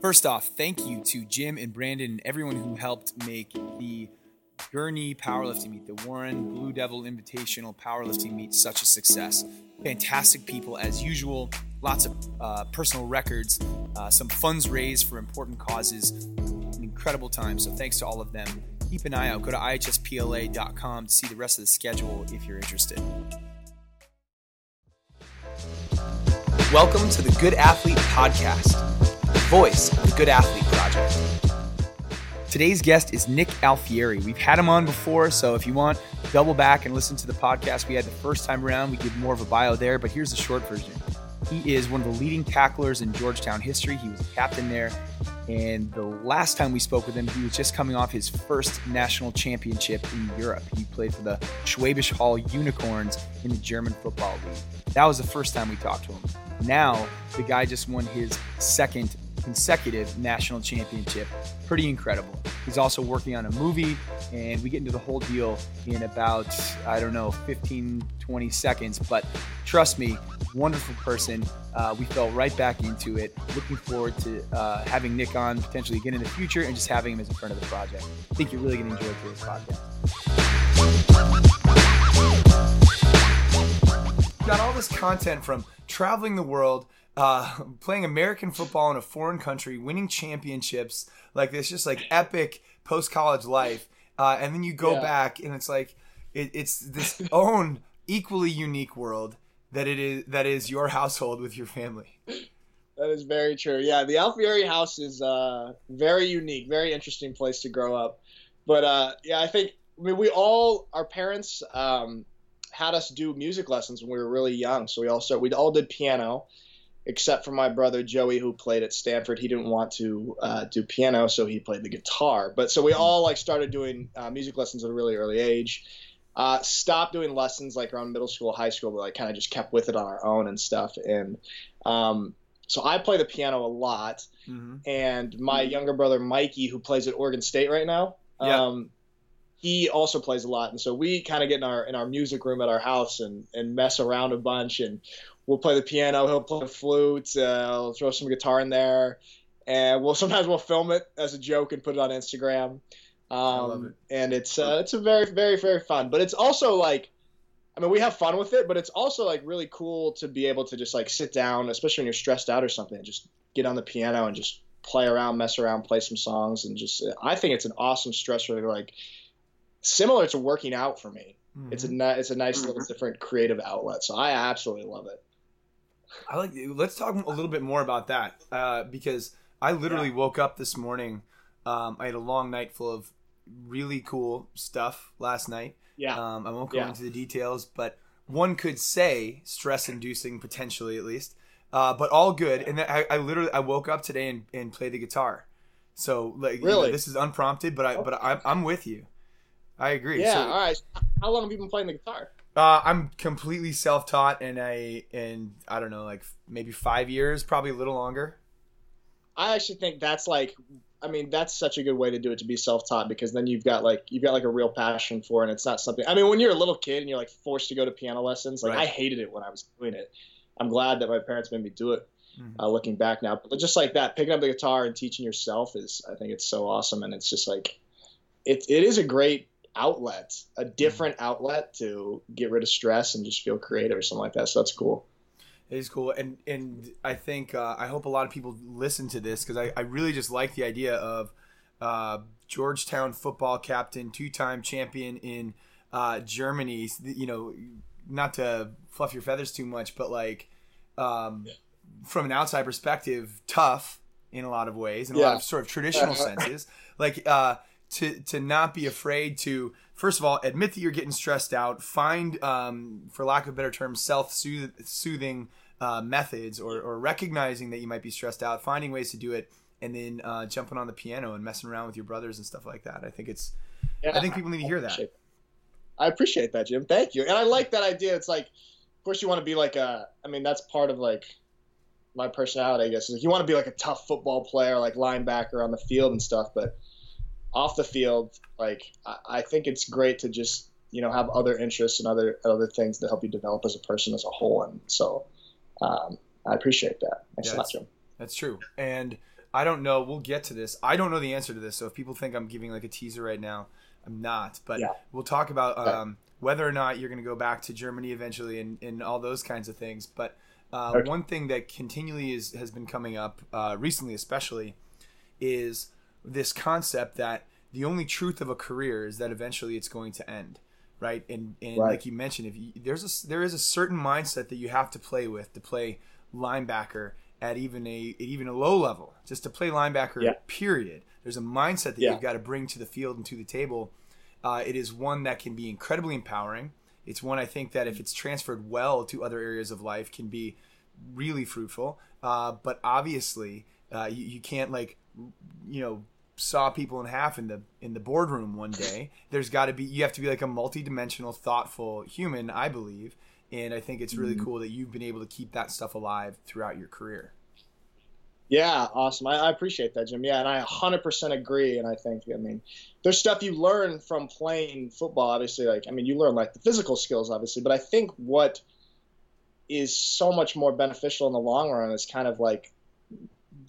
First off, thank you to Jim and Brandon and everyone who helped make the Gurnee Powerlifting Meet, the Warren Blue Devil Invitational Powerlifting Meet, such a success. Fantastic people as usual, lots of uh, personal records, uh, some funds raised for important causes, an incredible time. So thanks to all of them. Keep an eye out. Go to ihspla.com to see the rest of the schedule if you're interested. Welcome to the Good Athlete Podcast, voice of the Good Athlete Project. Today's guest is Nick Alfieri. We've had him on before, so if you want, double back and listen to the podcast we had the first time around. We did more of a bio there, but here's the short version. He is one of the leading tacklers in Georgetown history. He was a captain there. And the last time we spoke with him, he was just coming off his first national championship in Europe. He played for the Schwäbisch Hall Unicorns in the German Football League. That was the first time we talked to him. Now, the guy just won his second consecutive national championship. Pretty incredible. He's also working on a movie, and we get into the whole deal in about, I don't know, 15, 20 seconds. But trust me, wonderful person. Uh, we fell right back into it. Looking forward to uh, having Nick on potentially again in the future and just having him as a friend of the project. I think you're really going to enjoy today's podcast. Got all this content from traveling the world uh, playing American football in a foreign country, winning championships, like this, just like epic post college life. Uh, and then you go yeah. back, and it's like it, it's this own equally unique world that it is that is your household with your family. That is very true. Yeah, the Alfieri house is uh, very unique, very interesting place to grow up. But uh, yeah, I think I mean we all our parents um, had us do music lessons when we were really young, so we all started. We all did piano except for my brother Joey, who played at Stanford. He didn't want to uh, do piano, so he played the guitar. But so we hmm. all like started doing uh, music lessons at a really early age. Uh, stopped doing lessons like around middle school, high school, but like kind of just kept with it on our own and stuff. And um, so I play the piano a lot. Mm-hmm. And my mm-hmm. younger brother Mikey, who plays at Oregon State right now, yeah. um, he also plays a lot. And so we kind of get in our in our music room at our house and and mess around a bunch and we'll play the piano, he'll play the flute, uh, will throw some guitar in there, and we'll sometimes we'll film it as a joke and put it on Instagram. Um, it. And it's uh, it's a very very very fun, but it's also like, I mean, we have fun with it, but it's also like really cool to be able to just like sit down, especially when you're stressed out or something, and just get on the piano and just play around, mess around, play some songs, and just I think it's an awesome stress reliever, like similar to working out for me. Mm-hmm. It's a it's a nice mm-hmm. little different creative outlet, so I absolutely love it. I like. Let's talk a little bit more about that uh, because I literally yeah. woke up this morning. Um, I had a long night full of really cool stuff last night. Yeah. Um, I won't go yeah. into the details, but one could say stress-inducing, potentially at least. Uh, but all good. And I, I, literally I woke up today and, and played the guitar. So like really? You know, this is unprompted, but I but I, I'm with you. I agree. Yeah. So, all right. How long have you been playing the guitar? Uh, I'm completely self-taught, and I and I don't know, like maybe five years, probably a little longer. I actually think that's like, I mean, that's such a good way to do it to be self-taught because then you've got like you've got like a real passion for it, and it's not something. I mean, when you're a little kid and you're like forced to go to piano lessons, like right. I hated it when I was doing it. I'm glad that my parents made me do it. Mm-hmm. Uh, looking back now, but just like that, picking up the guitar and teaching yourself is, I think it's so awesome, and it's just like, it it is a great outlet, a different outlet to get rid of stress and just feel creative or something like that. So that's cool. It is cool, and and I think uh, I hope a lot of people listen to this because I, I really just like the idea of uh, Georgetown football captain, two time champion in uh, Germany. You know, not to fluff your feathers too much, but like um, yeah. from an outside perspective, tough in a lot of ways, in a yeah. lot of sort of traditional senses. Like uh, to to not be afraid to first of all admit that you're getting stressed out find um, for lack of a better term self-soothing uh, methods or, or recognizing that you might be stressed out finding ways to do it and then uh, jumping on the piano and messing around with your brothers and stuff like that. I think it's yeah, i think people need to hear that. I appreciate that. Jim. Thank you. And i like that idea. It's like of course you want to be like a i mean that's part of like my personality i guess. Like you want to be like a tough football player like linebacker on the field and stuff but off the field, like I, I think it's great to just you know have other interests and other other things that help you develop as a person as a whole. And so um, I appreciate that. Thanks yeah, That's true. And I don't know. We'll get to this. I don't know the answer to this. So if people think I'm giving like a teaser right now, I'm not. But Yeah. we'll talk about um, whether or not you're going to go back to Germany eventually and, and all those kinds of things. But uh, Okay. one thing that continually is, has been coming up uh, recently, especially, is this concept that the only truth of a career is that eventually it's going to end, right? And and Right. like you mentioned, if you, there's a there is a certain mindset that you have to play with to play linebacker at even a at even a low level, just to play linebacker. Yeah. Period. There's a mindset that Yeah. you've got to bring to the field and to the table. Uh, it is one that can be incredibly empowering. It's one I think that if it's transferred well to other areas of life can be really fruitful. Uh, but obviously, uh, you, you can't like you know saw people in half in the in the boardroom one day. There's got to be you have to be like a multi-dimensional, thoughtful human, I believe. And I think it's really mm-hmm. cool that you've been able to keep that stuff alive throughout your career. Yeah, awesome. I, I appreciate that, Jim. Yeah, and I 100% agree. And I think, I mean, there's stuff you learn from playing football. Obviously, like I mean, you learn like the physical skills, obviously, but I think what is so much more beneficial in the long run is kind of like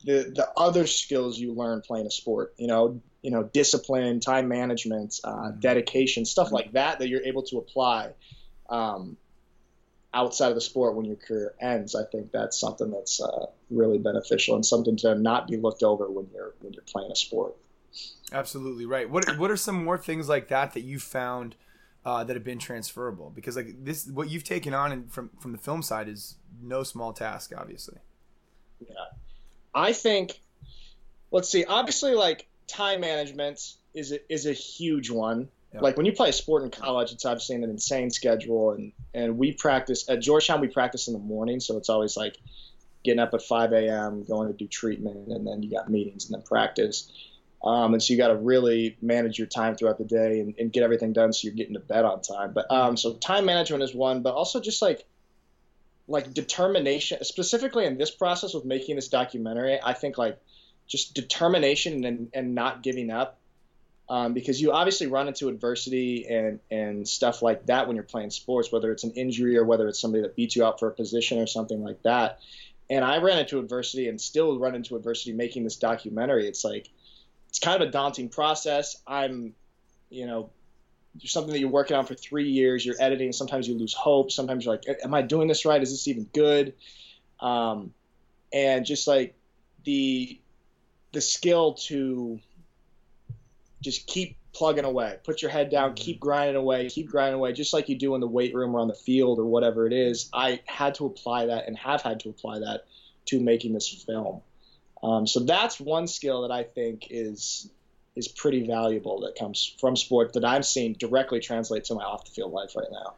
the the other skills you learn playing a sport. You know, you know, discipline, time management, uh, Mhm. dedication, stuff like that that you're able to apply. Um, outside of the sport when your career ends. I think that's something that's uh, really beneficial and something to not be looked over when you're when you're playing a sport. Absolutely right. What what are some more things like that that you found uh, that have been transferable? Because like this, what you've taken on in, from from the film side is no small task, obviously. I think, let's see, obviously like time management is a, is a huge one. Yeah. Like when you play a sport in college, it's obviously an insane schedule, and and we practice at Georgetown. We practice in the morning, so it's always like getting up at 5 a.m., going to do treatment, and then you got meetings and then practice. Um, and so you got to really manage your time throughout the day and, and get everything done so you're getting to bed on time. But um, so time management is one, but also just like like determination, specifically in this process with making this documentary. I think like just determination and, and not giving up. Um, because you obviously run into adversity and, and stuff like that when you're playing sports, whether it's an injury or whether it's somebody that beats you out for a position or something like that. And I ran into adversity and still run into adversity making this documentary. It's like, it's kind of a daunting process. I'm, you know, something that you're working on for three years, you're editing. Sometimes you lose hope. Sometimes you're like, am I doing this right? Is this even good? Um, and just like the, the skill to just keep plugging away, put your head down, keep grinding away, keep grinding away, just like you do in the weight room or on the field or whatever it is. I had to apply that and have had to apply that to making this film. Um, so that's one skill that I think is is pretty valuable that comes from sport that I'm seeing directly translate to my off the field life right now.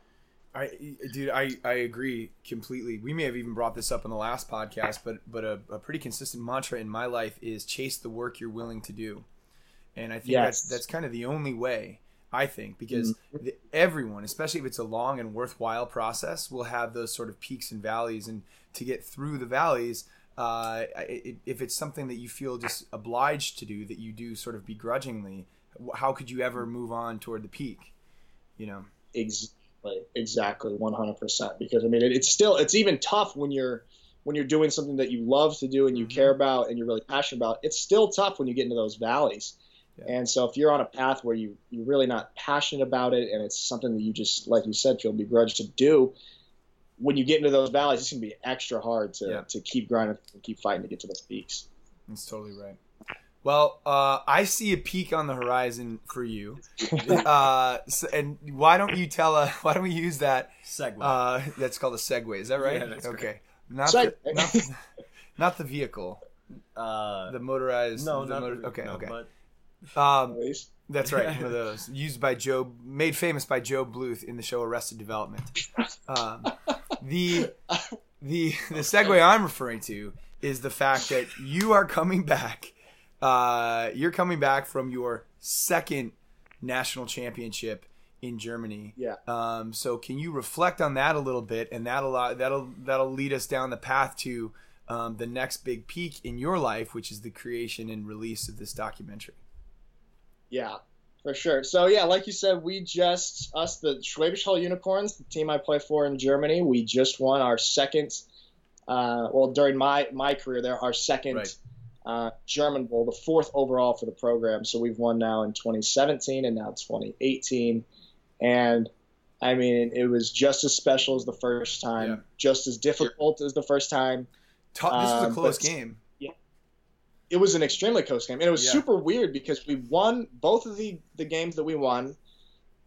I, dude, I, I agree completely. We may have even brought this up in the last podcast, but but a, a pretty consistent mantra in my life is chase the work you're willing to do, and I think Yes. that's that's kind of the only way. I think because mm-hmm. the, everyone, especially if it's a long and worthwhile process, will have those sort of peaks and valleys, and to get through the valleys, uh, if it's something that you feel just obliged to do, that you do sort of begrudgingly, how could you ever move on toward the peak? You know. Exactly, exactly, 100%. Because I mean, it, it's still it's even tough when you're when you're doing something that you love to do and you Mhm. care about and you're really passionate about. It's still tough when you get into those valleys. Yeah. And so if you're on a path where you you're really not passionate about it and it's something that you just like you said feel begrudged to do, when you get into those valleys, it's gonna be extra hard to, Yeah. to keep grinding and keep fighting to get to those peaks. That's totally right. Well, uh, I see a peak on the horizon for you. Uh, so, and why don't you tell? Uh, why don't we use that? Segue. Uh, that's called a segue. Is that right? Yeah, that's okay. Not Seg- the, not, not the vehicle, uh, the motorized. no, the not motor- the- okay, no, okay. But Um, that's right. One of those used by Gob, made famous by Gob Bluth in the show Arrested Development. Um, the the the segue I'm referring to is the fact that you are coming back. Uh, you're coming back from your second national championship in Germany. Yeah. Um, so can you reflect on that a little bit, and that'll uh, that'll that'll lead us down the path to um, the next big peak in your life, which is the creation and release of this documentary. Yeah, for sure. So yeah, like you said, we just us the Schwäbisch Hall Unicorns, the team I play for in Germany, we just won our second. Uh, well, during my my career there, our second Right. uh, German Bowl, the fourth overall for the program. So we've won now in 2017 and now 2018. And I mean, it was just as special as the first time, yeah. just as difficult as the first time. this was a um, close game. It was an extremely close game, and it was yeah. super weird because we won both of the the games that we won.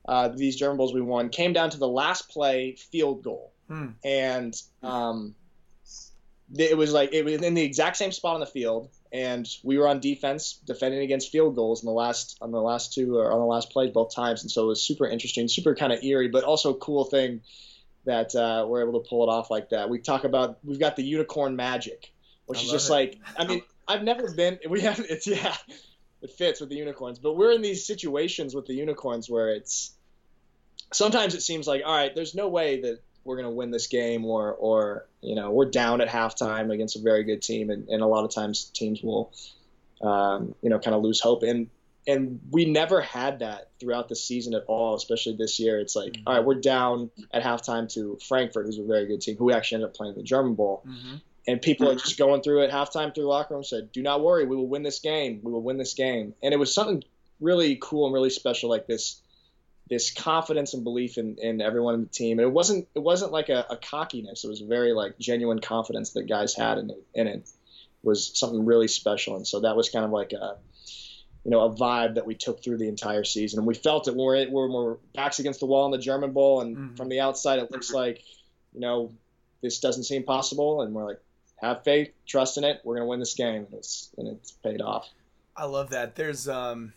Uh, these German Bowls we won came down to the last play field goal, hmm. and um, it was like it was in the exact same spot on the field and we were on defense defending against field goals in the last on the last two or on the last play both times and so it was super interesting super kind of eerie but also cool thing that uh, we're able to pull it off like that we talk about we've got the unicorn magic which is just it. like i mean i've never been we have it's yeah it fits with the unicorns but we're in these situations with the unicorns where it's sometimes it seems like all right there's no way that we're going to win this game or or you know we're down at halftime against a very good team and, and a lot of times teams will um, you know kind of lose hope and and we never had that throughout the season at all especially this year it's like mm-hmm. all right we're down at halftime to frankfurt who's a very good team who actually ended up playing the german bowl mm-hmm. And people mm-hmm. are just going through it halftime through the locker room said do not worry we will win this game we will win this game and it was something really cool and really special like this this confidence and belief in, in everyone in the team. And it wasn't it wasn't like a, a cockiness. It was very like genuine confidence that guys had in it, and it was something really special. And so that was kind of like a you know a vibe that we took through the entire season. And we felt it when we're, when we're backs against the wall in the German Bowl, and mm-hmm. from the outside it looks like you know this doesn't seem possible, and we're like have faith, trust in it. We're gonna win this game, and it's and it's paid off. I love that. There's um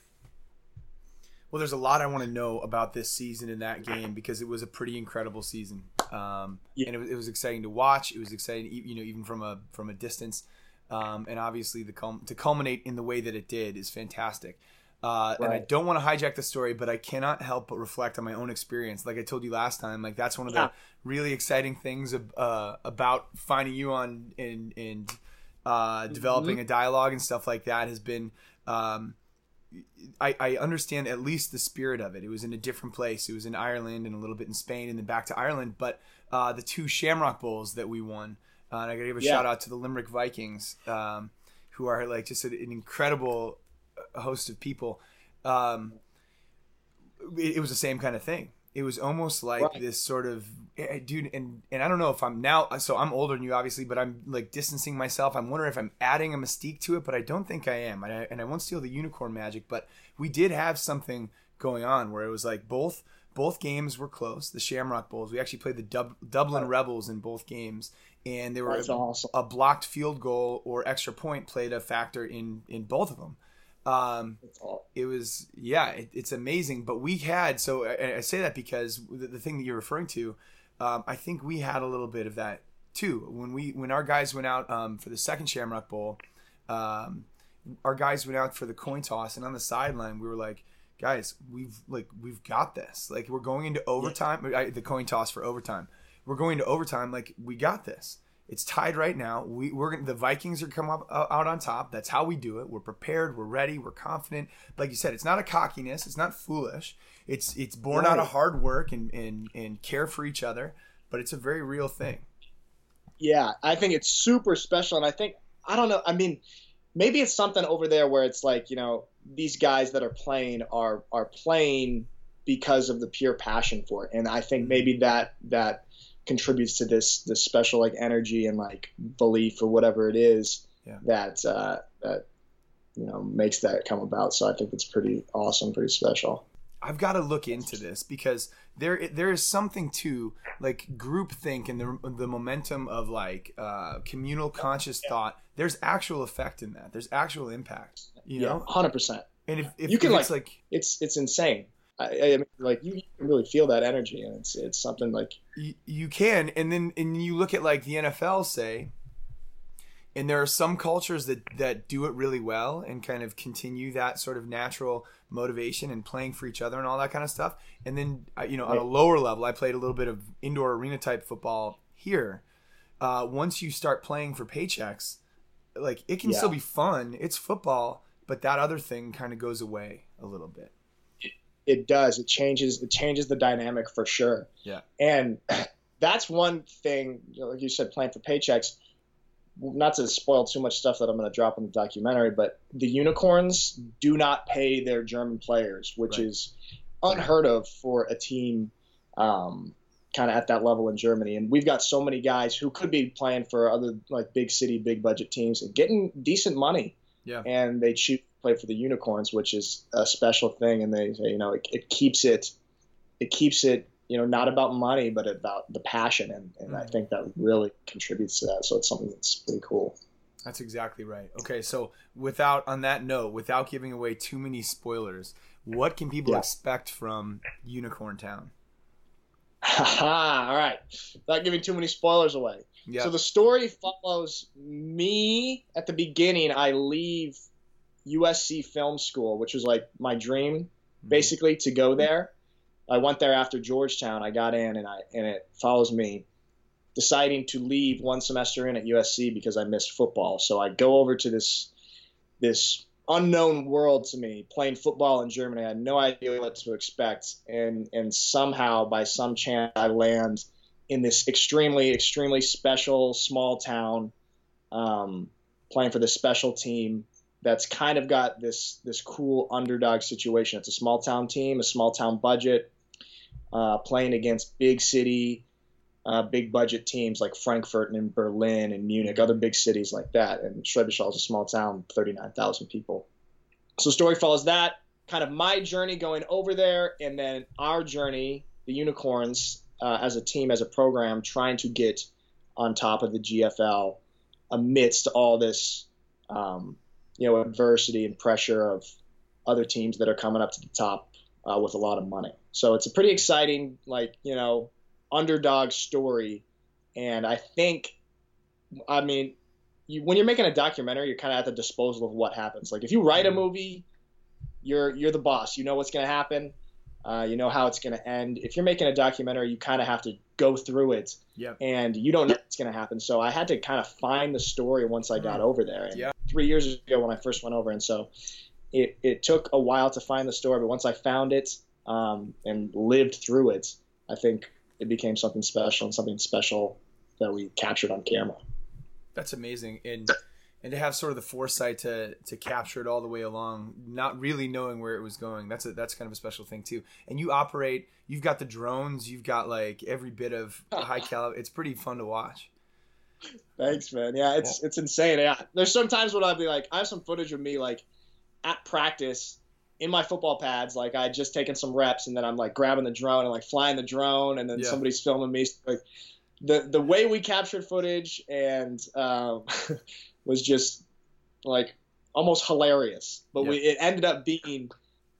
well, there's a lot I want to know about this season in that game because it was a pretty incredible season, um, yeah. and it was, it was, exciting to watch. It was exciting, you know, even from a from a distance, um, and obviously the to culminate in the way that it did is fantastic. Uh, right. And I don't want to hijack the story, but I cannot help but reflect on my own experience. Like I told you last time, like that's one of the really exciting things uh, about finding you on and and uh, developing mm-hmm. a dialogue and stuff like that has been. Um, I, I understand at least the spirit of it. It was in a different place. It was in Ireland and a little bit in Spain and then back to Ireland. But uh, the two Shamrock Bowls that we won, uh, and I gotta give a yeah. shout out to the Limerick Vikings, um, who are like just an incredible uh, host of people. Um, it, it was the same kind of thing it was almost like right. this sort of eh, eh, dude and and I don't know if I'm now so I'm older than you obviously but I'm like distancing myself I'm wondering if I'm adding a mystique to it but I don't think I am and I, and I won't steal the unicorn magic but we did have something going on where it was like both both games were close the Shamrock Bowls we actually played the Dub, Dublin Rebels in both games and there were a, awesome. a blocked field goal or extra point played a factor in in both of them um, it was yeah, it, it's amazing. But we had so I, I say that because the, the, thing that you're referring to, um, I think we had a little bit of that too when we when our guys went out um, for the second Shamrock Bowl. Um, our guys went out for the coin toss, and on the sideline, we were like, "Guys, we've like we've got this. Like we're going into overtime. Yeah. I, the coin toss for overtime. We're going to overtime. Like we got this." It's tied right now. We, we're the Vikings are come up uh, out on top. That's how we do it. We're prepared. We're ready. We're confident. Like you said, it's not a cockiness. It's not foolish. It's it's born right. out of hard work and, and and care for each other. But it's a very real thing. Yeah, I think it's super special, and I think I don't know. I mean, maybe it's something over there where it's like you know these guys that are playing are are playing because of the pure passion for it, and I think maybe that that contributes to this this special like energy and like belief or whatever it is yeah. that uh, that you know makes that come about. So I think it's pretty awesome, pretty special. I've got to look into this because there there is something to like groupthink and the the momentum of like uh, communal conscious thought. There's actual effect in that. There's actual impact. You yeah, know, hundred percent. And if, if you can if like, like it's it's insane. I, I mean, like you, can really feel that energy, and it's it's something like you, you can, and then and you look at like the NFL, say, and there are some cultures that that do it really well and kind of continue that sort of natural motivation and playing for each other and all that kind of stuff. And then you know, on a lower level, I played a little bit of indoor arena type football here. Uh, once you start playing for paychecks, like it can yeah. still be fun. It's football, but that other thing kind of goes away a little bit it does. It changes. It changes the dynamic for sure. Yeah. And that's one thing, you know, like you said, playing for paychecks. not to spoil too much stuff that I'm going to drop in the documentary, but the unicorns do not pay their German players, which right. is unheard of for a team um, kind of at that level in Germany. And we've got so many guys who could be playing for other like big city, big budget teams and getting decent money. Yeah. And they choose play for the unicorns, which is a special thing. And they say, you know, it, it keeps it, it keeps it you know, not about money, but about the passion. And, and mm. I think that really contributes to that. So it's something that's pretty cool. That's exactly right. Okay, so without on that note, without giving away too many spoilers, what can people yeah. expect from Unicorntown? All right, not giving too many spoilers away. Yeah. So the story follows me at the beginning. I leave USC Film School, which was like my dream, mm-hmm. basically, to go there. I went there after Georgetown. I got in, and I and it follows me deciding to leave one semester in at USC because I missed football. So I go over to this this unknown world to me, playing football in Germany. I had no idea what to expect, and and somehow by some chance I land in this extremely extremely special small town, um, playing for this special team that's kind of got this this cool underdog situation. It's a small town team, a small town budget, uh, playing against big city, uh, big budget teams like Frankfurt and Berlin and Munich, other big cities like that. And Schwäbisch is a small town, 39,000 people. So story follows that kind of my journey going over there, and then our journey, the Unicorns, uh, as a team, as a program, trying to get on top of the GFL amidst all this um, you know adversity and pressure of other teams that are coming up to the top uh, with a lot of money. So it's a pretty exciting, like you know, underdog story, and I think, I mean, you, when you're making a documentary, you're kind of at the disposal of what happens. Like if you write a mm-hmm. movie, you're you're the boss. You know what's going to happen. Uh, you know how it's going to end. If you're making a documentary, you kind of have to go through it, yep. and you don't know what's going to happen. So I had to kind of find the story once I got mm. over there. And yeah. Three years ago when I first went over, and so it, it took a while to find the story, but once I found it um, and lived through it, I think it became something special and something special that we captured on camera. That's amazing, and and to have sort of the foresight to to capture it all the way along, not really knowing where it was going. That's a, that's kind of a special thing too. And you operate, you've got the drones, you've got like every bit of high caliber. It's pretty fun to watch. Thanks, man. Yeah, it's yeah. it's insane. Yeah, there's sometimes when I'll be like, I have some footage of me like at practice in my football pads, like I just taken some reps, and then I'm like grabbing the drone and like flying the drone, and then yeah. somebody's filming me. Like the the way we captured footage and um, was just like almost hilarious. But yeah. we it ended up being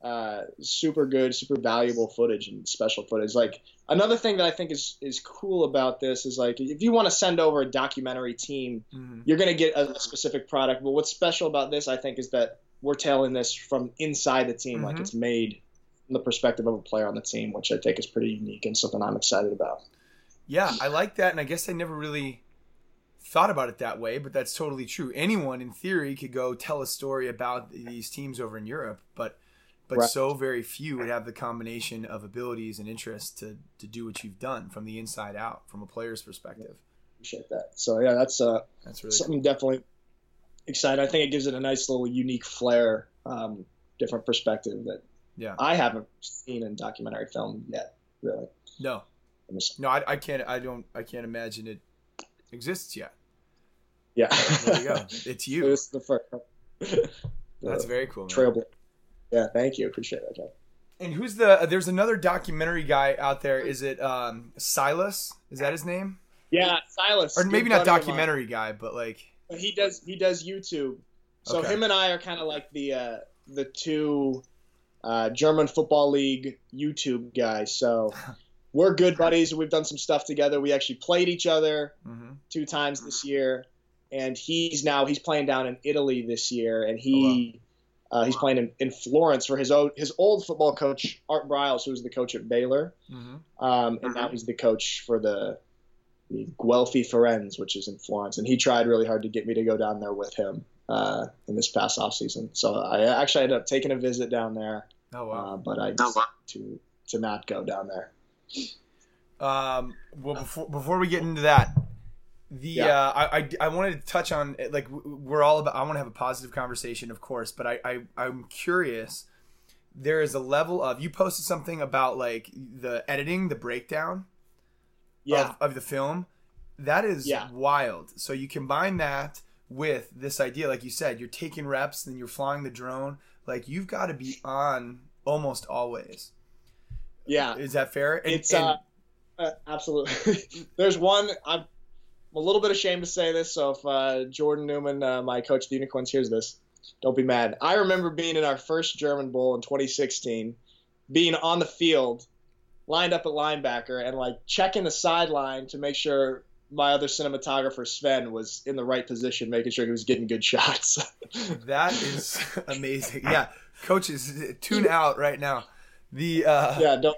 uh, super good, super valuable footage and special footage. Like another thing that I think is is cool about this is like if you want to send over a documentary team, mm-hmm. you're gonna get a specific product. But what's special about this, I think, is that we're telling this from inside the team, mm-hmm. like it's made from the perspective of a player on the team, which I think is pretty unique and something I'm excited about. Yeah, I like that, and I guess I never really thought about it that way, but that's totally true. Anyone in theory could go tell a story about these teams over in Europe, but but right. so very few would have the combination of abilities and interests to to do what you've done from the inside out, from a player's perspective. Appreciate that. So yeah, that's uh that's really something cool. definitely exciting. I think it gives it a nice little unique flair, um, different perspective that yeah I haven't seen in documentary film yet. Really. No. No, I, I can't. I don't. I can't imagine it exists yet. Yeah. There you go. It's you. It's the first. That's very cool. Trailblazer. Yeah, thank you. Appreciate that, John. And who's the? There's another documentary guy out there. Is it um, Silas? Is that his name? Yeah, Silas. Or maybe not documentary guy, but like. He does. He does YouTube. So okay. him and I are kind of like the uh, the two uh, German football league YouTube guys. So we're good buddies. We've done some stuff together. We actually played each other mm-hmm. two times this year, and he's now he's playing down in Italy this year, and he. Oh, wow. Uh, he's playing in, in, Florence for his old, his old football coach Art Briles, who was the coach at Baylor, mm-hmm. um, and now he's the coach for the, the Guelfi Firenze, which is in Florence. And he tried really hard to get me to go down there with him uh, in this past off season. So I actually ended up taking a visit down there. Oh wow! Uh, but I oh, wow. to to not go down there. Um, well, before before we get into that, The yeah. uh, I, I, I wanted to touch on like we're all about. I want to have a positive conversation, of course, but I, I I'm curious. There is a level of you posted something about like the editing, the breakdown, yeah. of, of the film. That is yeah. wild. So you combine that with this idea, like you said, you're taking reps, then you're flying the drone. Like you've got to be on almost always. Yeah, is that fair? And, it's and, uh, uh, absolutely. There's one. I'm I'm a little bit ashamed to say this, so if uh, Jordan Neuman, uh, my coach, the Unicorns, hears this, don't be mad. I remember being in our first German Bowl in 2016, being on the field, lined up at linebacker, and like checking the sideline to make sure my other cinematographer Sven was in the right position, making sure he was getting good shots. that is amazing. Yeah, coaches, tune out right now. The uh, yeah, don't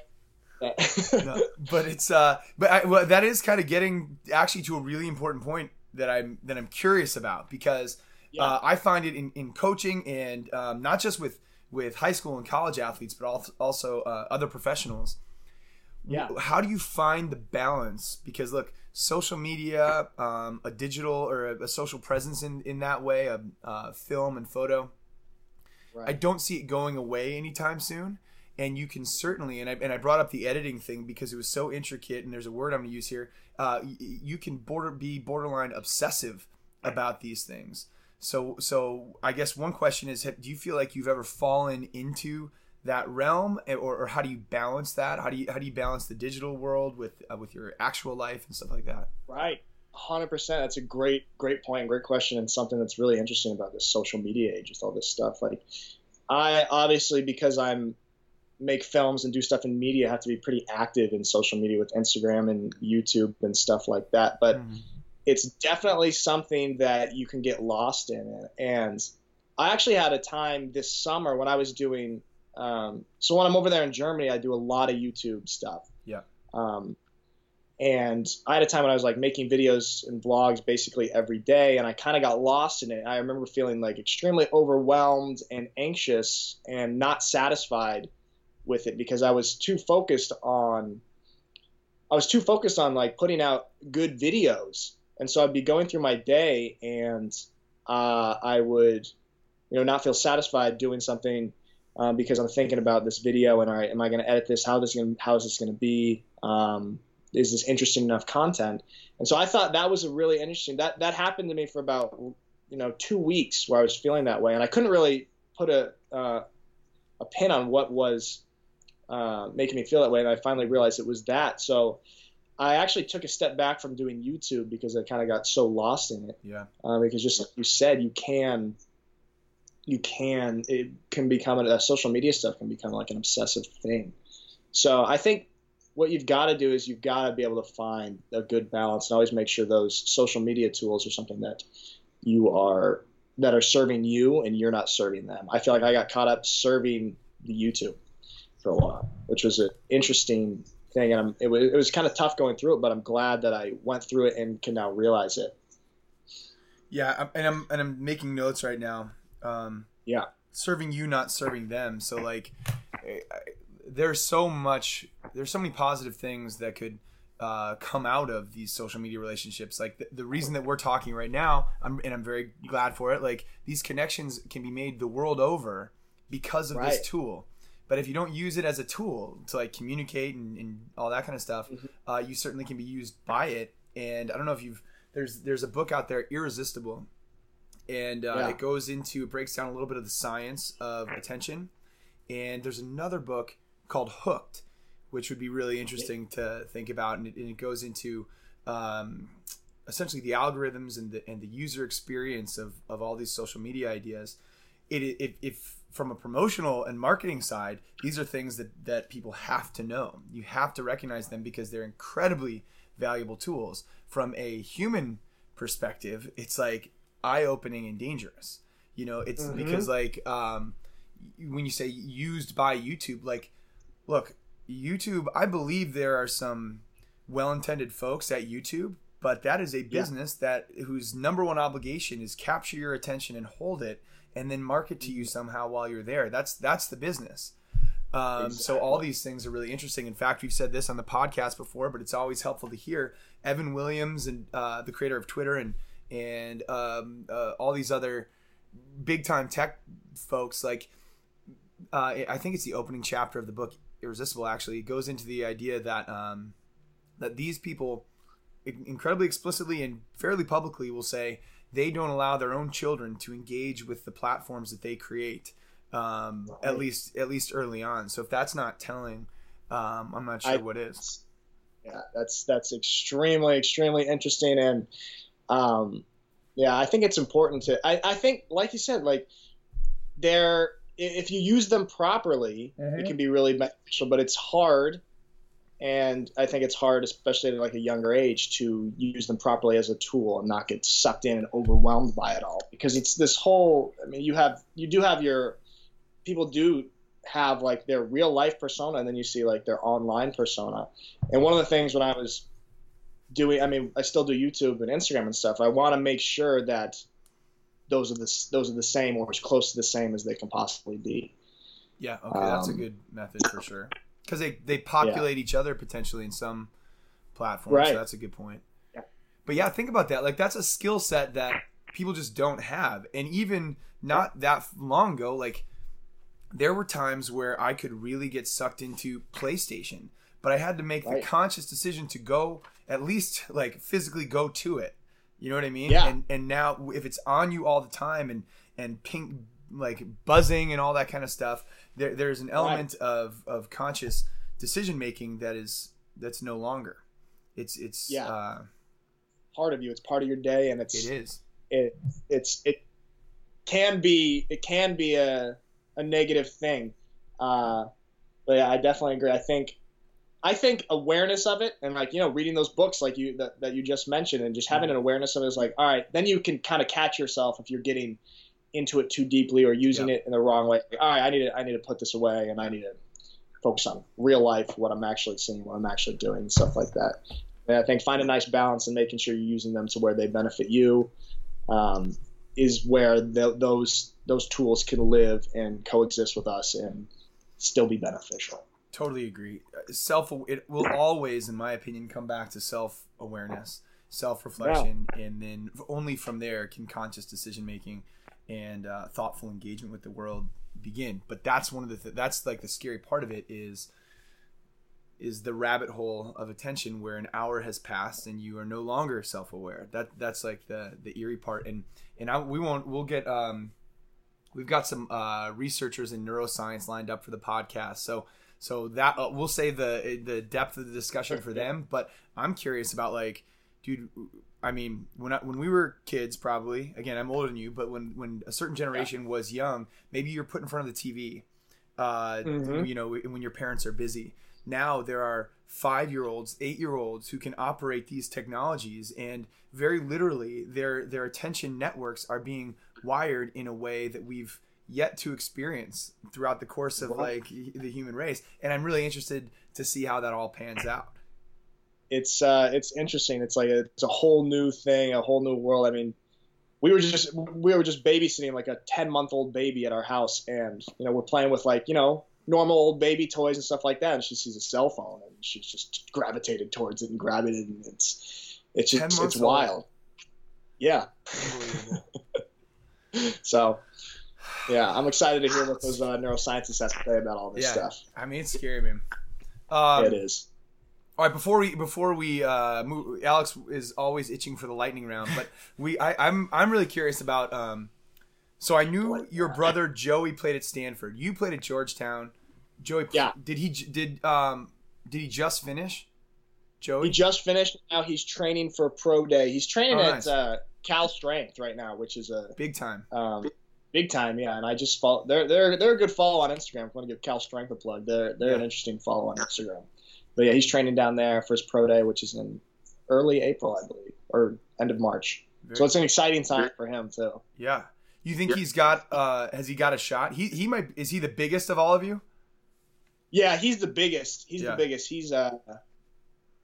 no, but it's uh, but I, well, that is kind of getting actually to a really important point that I'm that I'm curious about because yeah. uh, I find it in, in coaching and um, not just with with high school and college athletes, but also uh, other professionals. Yeah. How do you find the balance? Because look, social media, um, a digital or a, a, social presence in in that way, a uh, film and photo. Right. I don't see it going away anytime soon and you can certainly and I, and I brought up the editing thing because it was so intricate and there's a word i'm going to use here uh, you can border be borderline obsessive about these things. So so i guess one question is do you feel like you've ever fallen into that realm or, or how do you balance that? How do you how do you balance the digital world with uh, with your actual life and stuff like that? Right. 100% that's a great great point great question and something that's really interesting about this social media age with all this stuff. Like i obviously because i'm make films and do stuff in media have to be pretty active in social media with Instagram and YouTube and stuff like that. But mm. it's definitely something that you can get lost in. And I actually had a time this summer when I was doing. Um, so when I'm over there in Germany, I do a lot of YouTube stuff. Yeah. Um, and I had a time when I was like making videos and vlogs basically every day, and I kind of got lost in it. I remember feeling like extremely overwhelmed and anxious and not satisfied with it because I was too focused on I was too focused on like putting out good videos, and so I'd be going through my day and uh, I would you know not feel satisfied doing something um, because I'm thinking about this video and right, am I going to edit this? How this going how is this going to be? Um, is this interesting enough content? And so I thought that was a really interesting that that happened to me for about you know two weeks where I was feeling that way, and I couldn't really put a uh, a pin on what was uh, making me feel that way. And I finally realized it was that. So I actually took a step back from doing YouTube because I kind of got so lost in it. Yeah. Uh, because just like you said, you can, you can, it can become a, social media stuff can become like an obsessive thing. So I think what you've got to do is you've got to be able to find a good balance and always make sure those social media tools are something that you are that are serving you and you're not serving them. I feel like I got caught up serving the YouTube for a while, which was an interesting thing. And I'm, it was, it was kind of tough going through it, but I'm glad that I went through it and can now realize it. Yeah, and I'm and I'm making notes right now. Um, yeah, serving you, not serving them. So like, there's so much, there's so many positive things that could uh, come out of these social media relationships. Like the, the, reason that we're talking right now, I'm, and I'm very glad for it. Like these connections can be made the world over because of right. this tool. But if you don't use it as a tool to like communicate and, and all that kind of stuff, mm-hmm. uh, you certainly can be used by it. And I don't know if you've there's there's a book out there, Irresistible, and uh, yeah. it goes into it breaks down a little bit of the science of attention. And there's another book called Hooked, which would be really interesting to think about, and it, and it goes into um, essentially the algorithms and the and the user experience of of all these social media ideas. It, it if from a promotional and marketing side, these are things that, that people have to know. You have to recognize them because they're incredibly valuable tools. From a human perspective, it's like eye opening and dangerous. You know, it's mm-hmm. because like um, when you say used by YouTube, like, look, YouTube, I believe there are some well intended folks at YouTube, but that is a business yeah. that whose number one obligation is capture your attention and hold it and then market to you somehow while you're there. That's that's the business. Um, So all these things are really interesting. In fact, we've said this on the podcast before, but it's always helpful to hear. Evan Williams and uh, the creator of Twitter and and um, uh, all these other big time tech folks like uh, I think it's the opening chapter of the book Irresistible. Actually, it goes into the idea that um, that these people incredibly explicitly and fairly publicly will say they don't allow their own children to engage with the platforms that they create um, right. at least at least early on so if that's not telling um, i'm not sure I, what is yeah that's that's extremely extremely interesting and um, yeah i think it's important to I, I think like you said like they're if you use them properly mm-hmm. it can be really beneficial but it's hard and I think it's hard, especially at like a younger age, to use them properly as a tool and not get sucked in and overwhelmed by it all. Because it's this whole. I mean, you have you do have your people do have like their real life persona, and then you see like their online persona. And one of the things when I was doing, I mean, I still do YouTube and Instagram and stuff. I want to make sure that those are the those are the same or as close to the same as they can possibly be. Yeah, okay, that's um, a good method for sure because they they populate yeah. each other potentially in some platforms. Right. So that's a good point. Yeah. But yeah, think about that. Like that's a skill set that people just don't have, and even not that long ago, like there were times where I could really get sucked into PlayStation, but I had to make right. the conscious decision to go at least like physically go to it. You know what I mean? Yeah. And and now if it's on you all the time and and ping like buzzing and all that kind of stuff, there, there's an element right. of, of conscious decision making that is that's no longer. It's it's yeah. Uh, part of you. It's part of your day, and it's it is. It it's it can be it can be a a negative thing. Uh, but yeah, I definitely agree. I think I think awareness of it and like you know reading those books like you that, that you just mentioned and just having mm-hmm. an awareness of it is like all right then you can kind of catch yourself if you're getting into it too deeply or using it in the wrong way. All right, I need to I need to put this away and I need to focus on real life, what I'm actually seeing, what I'm actually doing, stuff like that. And I think find a nice balance and making sure you're using them to where they benefit you um, is where the, those those tools can live and coexist with us and still be beneficial. Totally agree. Self it will always, in my opinion, come back to self awareness, self reflection, yeah. and then only from there can conscious decision making and uh, thoughtful engagement with the world begin. But that's one of the th- that's like the scary part of it is is the rabbit hole of attention where an hour has passed and you are no longer self-aware. That that's like the the eerie part. And and I, we won't we'll get um we've got some uh, researchers in neuroscience lined up for the podcast. So so that uh, we'll say the the depth of the discussion for them. But I'm curious about like, dude, I mean, when I, when we were kids, probably again, I'm older than you, but when when a certain generation yeah. was young, maybe you're put in front of the TV, uh, mm-hmm. you know, when your parents are busy. Now there are five year olds, eight year olds who can operate these technologies, and very literally, their their attention networks are being wired in a way that we've yet to experience throughout the course of like the human race. And I'm really interested to see how that all pans out it's uh, it's interesting. It's like a, it's a whole new thing, a whole new world. I mean, we were just we were just babysitting like a ten month old baby at our house, and you know we're playing with like you know normal old baby toys and stuff like that, and she sees a cell phone and she's just gravitated towards it and grabbed it, and it's it's just, it's wild. Yeah. so, yeah, I'm excited to hear what those uh, neuroscientists have to say about all this yeah. stuff. I mean, it's scary, man. Um, it is. All right, before we before we uh, move, Alex is always itching for the lightning round, but we I, I'm I'm really curious about. Um, so I knew your brother Joey played at Stanford. You played at Georgetown. Joey, yeah. Did he did um did he just finish? Joey. He just finished. Now he's training for pro day. He's training oh, at nice. uh, Cal Strength right now, which is a big time. Um, big time, yeah. And I just follow. They're they're they're a good follow on Instagram. If you want to give Cal Strength a plug, they're they're yeah. an interesting follow on Instagram but yeah, he's training down there for his pro day, which is in early April, I believe, or end of March. Very so it's an exciting time for him too. Yeah. You think he's got? uh Has he got a shot? He he might. Is he the biggest of all of you? Yeah, he's the biggest. He's yeah. the biggest. He's uh,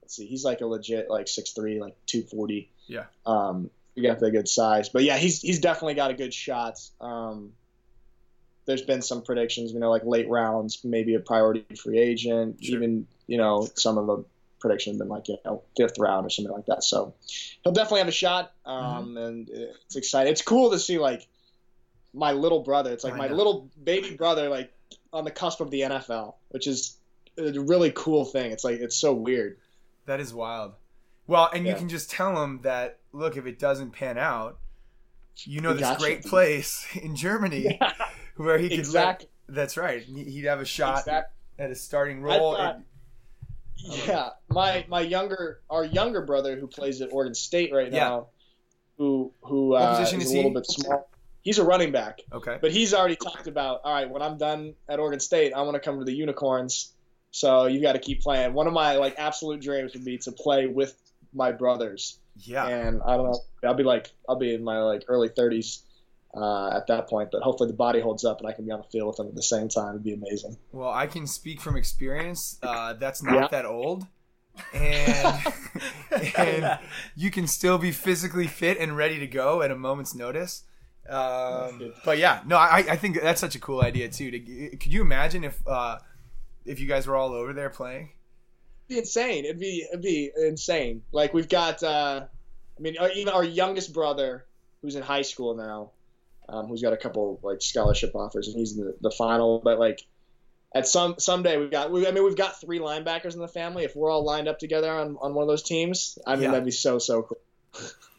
let's see, he's like a legit like six three, like two forty. Yeah. Um, you got the good size, but yeah, he's he's definitely got a good shot. Um, there's been some predictions, you know, like late rounds, maybe a priority free agent, Sure. even you know some of the predictions have been like you know fifth round or something like that. So he'll definitely have a shot, um, and it's exciting. It's cool to see like my little brother. It's like I my know. little baby brother, like on the cusp of the NFL, which is a really cool thing. It's like it's so weird. That is wild. Well, and you can just tell him that look, if it doesn't pan out, you know this gotcha. great place in Germany where he could. exactly. That's right. He- He'd have a shot Exactly. at a starting role. thought- and- Yeah, my my younger our younger brother who plays at Oregon State right Yeah. now, who who What uh, is is a little bit small. He's a running back, okay. but he's already talked about. All right, when I'm done at Oregon State, I want to come to the Unicorns. So you got to keep playing. One of my like absolute dreams would be to play with my brothers, Yeah. and I don't know. I'll be like I'll be in my like early 30s uh, at that point, but hopefully the body holds up and I can be on the field with them at the same time. It'd be amazing. Well, I can speak from experience. Uh, that's not Yeah. that old. And, and you can still be physically fit and ready to go at a moment's notice. Um, but yeah, no, I, I think that's such a cool idea too. To, could you imagine if uh, if you guys were all over there playing? It'd be insane. It'd be it'd be insane. Like we've got, uh, I mean, uh, even our youngest brother, who's in high school now, um, who's got a couple like scholarship offers, and he's in the, the final. But like, at some someday we've got, we, I mean, we've got three linebackers in the family. If we're all lined up together on, on one of those teams, I mean, Yeah. that'd be so so cool.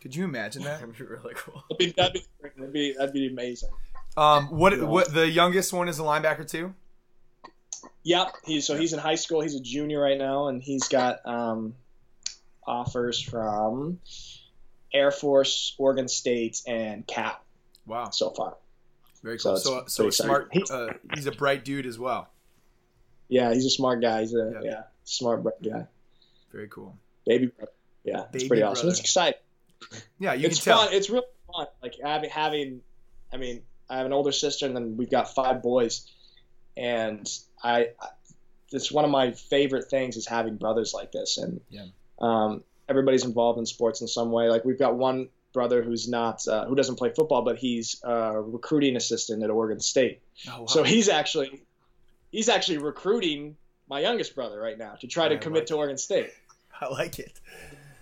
Could you imagine that? That'd be really cool. That'd be that'd be that'd be, that'd be amazing. Um, what what the youngest one is a linebacker too? Yep. He's so he's in high school. He's a junior right now, and he's got um, offers from Air Force, Oregon State, and Cal Wow, so far. very So cool. it's So so, smart. Uh, he's a bright dude as well. Yeah, he's a smart guy. He's a Yeah. yeah, smart bright guy. Very cool. Baby brother. Yeah, Baby it's pretty awesome. brother. It's exciting. Yeah, you it's can tell. fun. It's really fun. Like having having, I mean, I have an older sister, and then we've got five boys, and I, I it's one of my favorite things is having brothers like this, and Yeah. um, everybody's involved in sports in some way. Like we've got one brother who's not uh, who doesn't play football, but he's a recruiting assistant at Oregon State. Oh, wow. So he's actually he's actually recruiting my youngest brother right now to try to I commit like to Oregon State. I like it.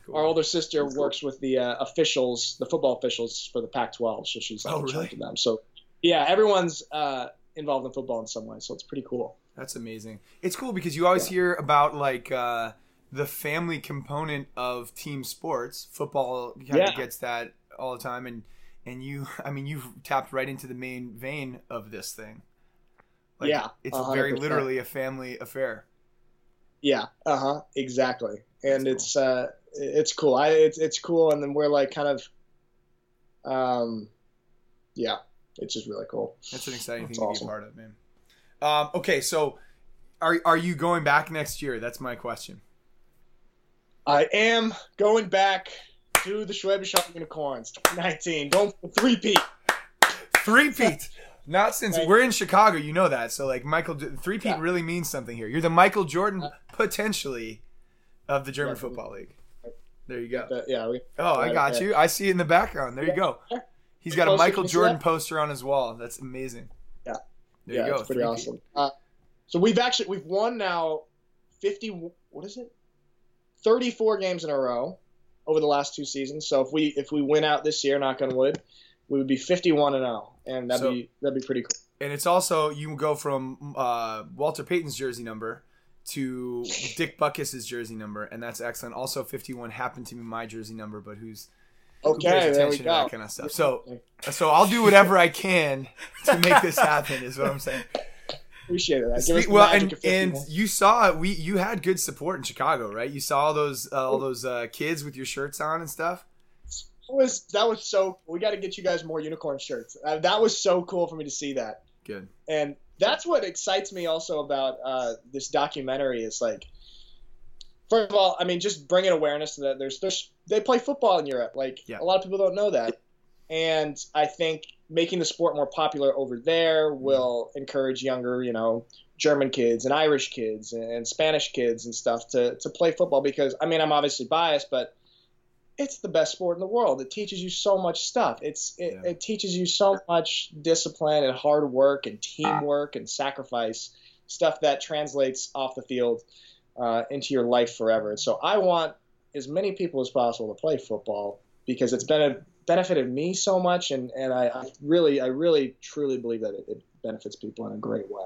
Cool. Our older sister works with the uh, officials, the football officials for the Pac-12, so she's like Oh, really? of them. So yeah, everyone's uh, involved in football in some way, so it's pretty cool. That's amazing. It's cool because you always Yeah. hear about like uh, the family component of team sports. Football kind of gets that all the time, and and you, I mean, you've tapped right into the main vein of this thing. Like, Yeah, it's a hundred very literally a family affair. Yeah, uh huh, exactly. And That's it's uh, it's cool. I it's it's cool, and then we're like kind of, um, yeah, it's just really cool. That's an exciting That's thing to be a part of, man. Um, okay, so are are you going back next year? That's my question. I am going back to the Schwäbisch Hall Unicorns 2019. Don't three peat. Three peat. Not since Right. we're in Chicago, you know that. So like Michael, three peat Yeah. really means something here. You're the Michael Jordan potentially of the German Yeah. Football League. There you go. Yeah, we, Oh, I got you. I see it in the background. There you go. He's got a Michael you Jordan poster on his wall. That's amazing. Yeah. There yeah, you go. pretty awesome. Uh, so we've actually we've won now 50. What is it? 34 games in a row over the last two seasons. So if we if we win out this year, knock on wood, we would be 51 and 0, and that'd So- be that'd be pretty cool. And it's also you go from uh, Walter Payton's jersey number to Dick Butkus's jersey number, and that's excellent. Also, 51 happened to be my jersey number, but who's Okay, pays there we attention to go. that kind of stuff. So, so I'll do whatever I can to make this happen. Is what I'm saying. Appreciate it. Us well, and, and you saw we you had good support in Chicago, right? You saw all those uh, all those uh, kids with your shirts on and stuff. That was that was so. We got to get you guys more unicorn shirts. Uh, that was so cool for me to see that. Good. and that's what excites me also about uh, this documentary is like first of all i mean just bringing awareness to that there's, there's they play football in europe like Yeah. a lot of people don't know that and i think making the sport more popular over there will encourage younger you know german kids and irish kids and spanish kids and stuff to, to play football because i mean i'm obviously biased but it's the best sport in the world. It teaches you so much stuff. It's it, Yeah. it teaches you so much discipline and hard work and teamwork and sacrifice stuff that translates off the field uh, into your life forever. And so I want as many people as possible to play football because it's been benefited me so much, and and I, I really I really truly believe that it, it benefits people in a great way.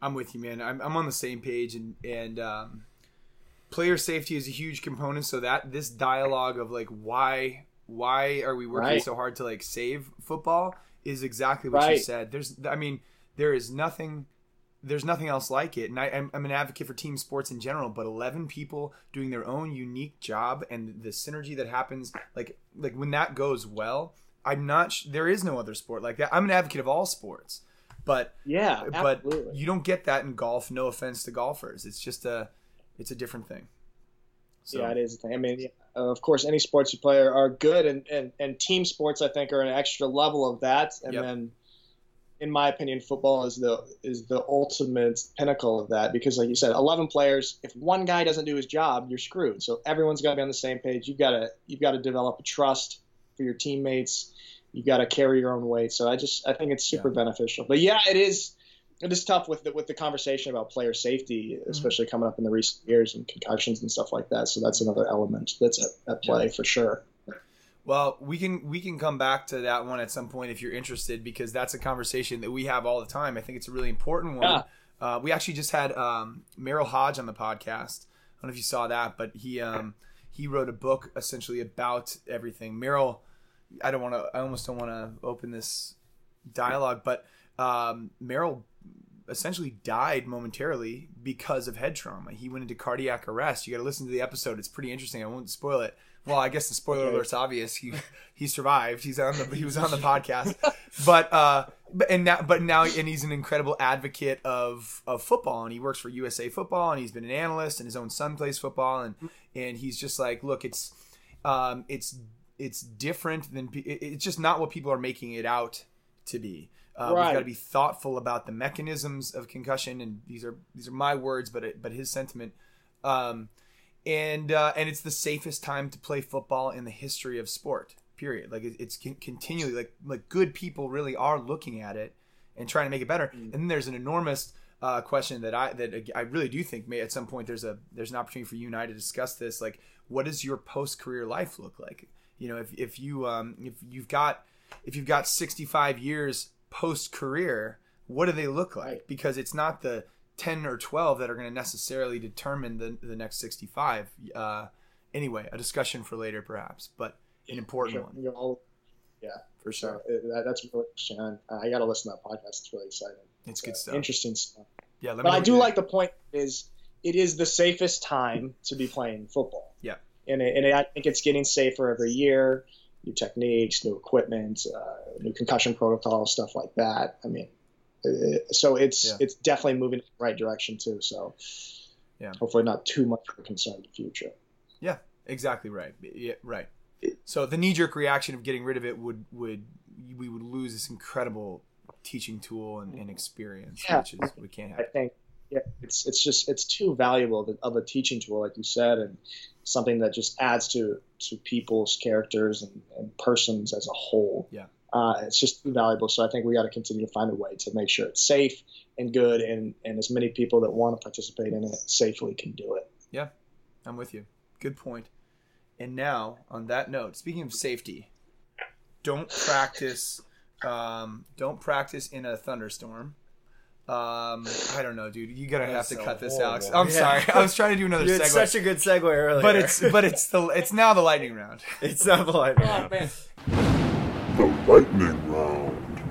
I'm with you, man. I'm, I'm on the same page, and and um, player safety is a huge component. So that this dialogue of like why why are we working Right. so hard to like save football is exactly what you said. There's, I mean, there is nothing. There's nothing else like it, and I, I'm, I'm an advocate for team sports in general. But 11 people doing their own unique job, and the synergy that happens, like like when that goes well, I'm not. Sh- there is no other sport like that. I'm an advocate of all sports, but Yeah, but absolutely. you don't get that in golf. No offense to golfers, it's just a it's a different thing. So yeah, it is a thing. I mean, yeah, uh, of course, any sports you play are, are good, and, and, and team sports, I think, are an extra level of that. And Yep. then, in my opinion, football is the is the ultimate pinnacle of that because, like you said, eleven players. If one guy doesn't do his job, you're screwed. So everyone's got to be on the same page. You've got to you've got to develop a trust for your teammates. You've got to carry your own weight. So I just I think it's super beneficial. But yeah, it is. It is tough with the, with the conversation about player safety, mm-hmm. especially coming up in the recent years and concussions and stuff like that. So that's another element that's at, at play for sure. Well, we can we can come back to that one at some point if you're interested because that's a conversation that we have all the time. I think it's a really important one. Yeah. Uh, we actually just had um, Merril Hoge on the podcast. I don't know if you saw that, but he um, he wrote a book essentially about everything. Merril, I don't want to. I almost don't want to open this dialogue, but um, Merril essentially died momentarily because of head trauma. He went into cardiac arrest. You got to listen to the episode; it's pretty interesting. I won't spoil it. Well, I guess the spoiler Okay. alert's obvious. He he survived. He's on the he was on the podcast, but uh, but and now but now and he's an incredible advocate of of football, and he works for USA Football, and he's been an analyst, and his own son plays football, and and he's just like, look, it's um, it's it's different than it's just not what people are making it out to be. Uh, We've got to be thoughtful about the mechanisms of concussion, and these are these are my words, but it, but his sentiment. Um, and uh, and it's the safest time to play football in the history of sport. Period. Like it, it's con- continually like like good people really are looking at it and trying to make it better. And then there's an enormous uh, question that I that I really do think may at some point there's a there's an opportunity for you and I to discuss this. Like, what does your post career life look like? You know, if if you um if you've got if you've got 65 years post career, what do they look like? Right. Because it's not the 10 or 12 that are going to necessarily determine the, the next 65. Uh, anyway, a discussion for later, perhaps, but an important Sure. one You know, for sure. so it, that, that's really interesting. And I got to listen to that podcast. It's really exciting. It's good Uh, stuff. Interesting stuff. Yeah, let me But I do like the point is it is the safest time to be playing football. Yeah. And, it, and I think it's getting safer every year. New techniques, new equipment, uh, new concussion protocols, stuff like that. I mean, it, Uh, so it's Yeah. it's definitely moving in the right direction too. So Yeah. hopefully not too much of a concern in the future. Yeah, exactly right. Yeah, right. So the knee jerk reaction of getting rid of it would would we would lose this incredible teaching tool and, and experience, Yeah. which is we can't have. I think yeah, it's it's just it's too valuable of a, of a teaching tool, like you said, and something that just adds to to people's characters and, and persons as a whole. Yeah. Uh, it's just too valuable. So I think we got to continue to find a way to make sure it's safe and good, and and as many people that want to participate in it safely can do it. Yeah, I'm with you. Good point. And now, on that note, speaking of safety, don't practice. Um, don't practice in a thunderstorm. Um, I don't know, dude. You gotta have to so cut this, horrible. Alex. I'm Yeah. sorry. I was trying to do another You had segue, such a good segue earlier. but it's but it's the it's now the lightning round. it's not the lightning Oh round. man, The lightning round.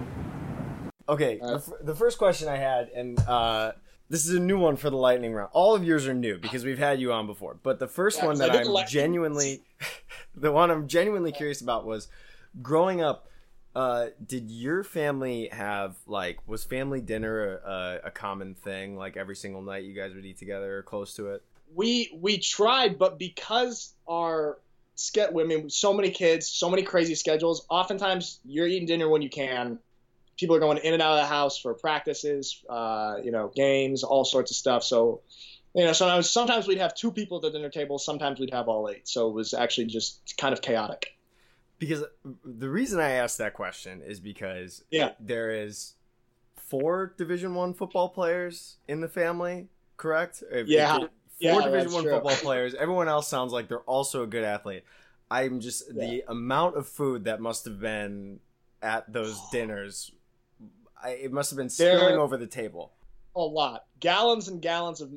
Okay, the, f- the first question I had, and uh, this is a new one for the lightning round. All of yours are new because we've had you on before. But the first Yeah, one 'cause I that I'm lightning genuinely, the one I'm genuinely curious about was growing up. Uh, did your family have like was family dinner a, a common thing? Like every single night you guys would eat together or close to it? we we tried, but because our ske- women, so many kids, so many crazy schedules. Oftentimes, you're eating dinner when you can. People are going in and out of the house for practices, uh, you know, games, all sorts of stuff. So you know, sometimes sometimes we'd have two people at the dinner table, sometimes we'd have all eight. So it was actually just kind of chaotic. Because the reason I asked that question is because Yeah. there is four Division One football players in the family, correct? If- Yeah. Yeah, Division One true. football players. Everyone else sounds like they're also a good athlete. I'm just the amount of food that must have been at those dinners. I, it must have been There- spilling over the table. A lot, gallons and gallons of.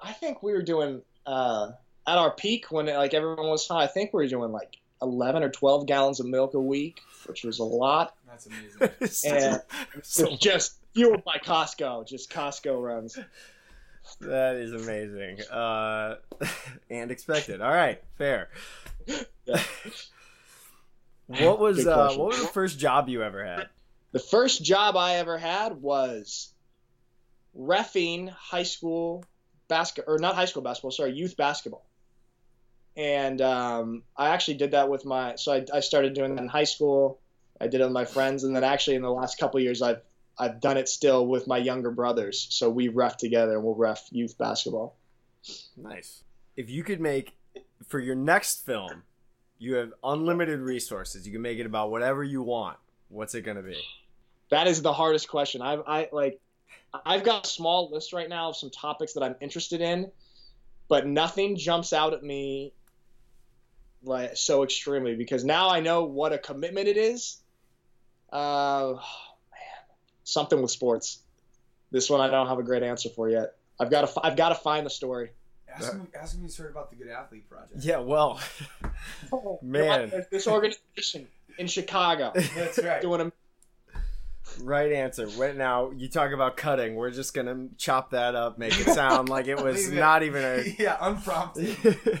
I think we were doing uh, at our peak when like everyone was high. I think we were doing like eleven or twelve gallons of milk a week, which was a lot. That's amazing. And So- It's just fueled by Costco, just Costco runs. That is amazing uh, and expected. All right, fair. Yeah. What was uh, what was the first job you ever had? The first job I ever had was refing high school basketball, or not high school basketball, sorry, youth basketball. And um, I actually did that with my, so I, I started doing that in high school. I did it with my friends, and then actually in the last couple of years, I've I've done it still with my younger brothers. So we ref together, and we'll ref youth basketball. Nice. If you could make for your next film, you have unlimited resources. You can make it about whatever you want. What's it gonna be? That is the hardest question. I've I like I've got a small list right now of some topics that I'm interested in, but nothing jumps out at me like so extremely because now I know what a commitment it is. Uh, something with sports. This one I don't have a great answer for yet. I've got to I've got to find the story. Ask me, ask me sort about the Good Athlete Project. Yeah, well, Man. There's this organization in Chicago That's right. doing a right answer. Wait, now you talk about cutting. We're just gonna chop that up, make it sound like it was Leave it. not even a yeah, unprompted.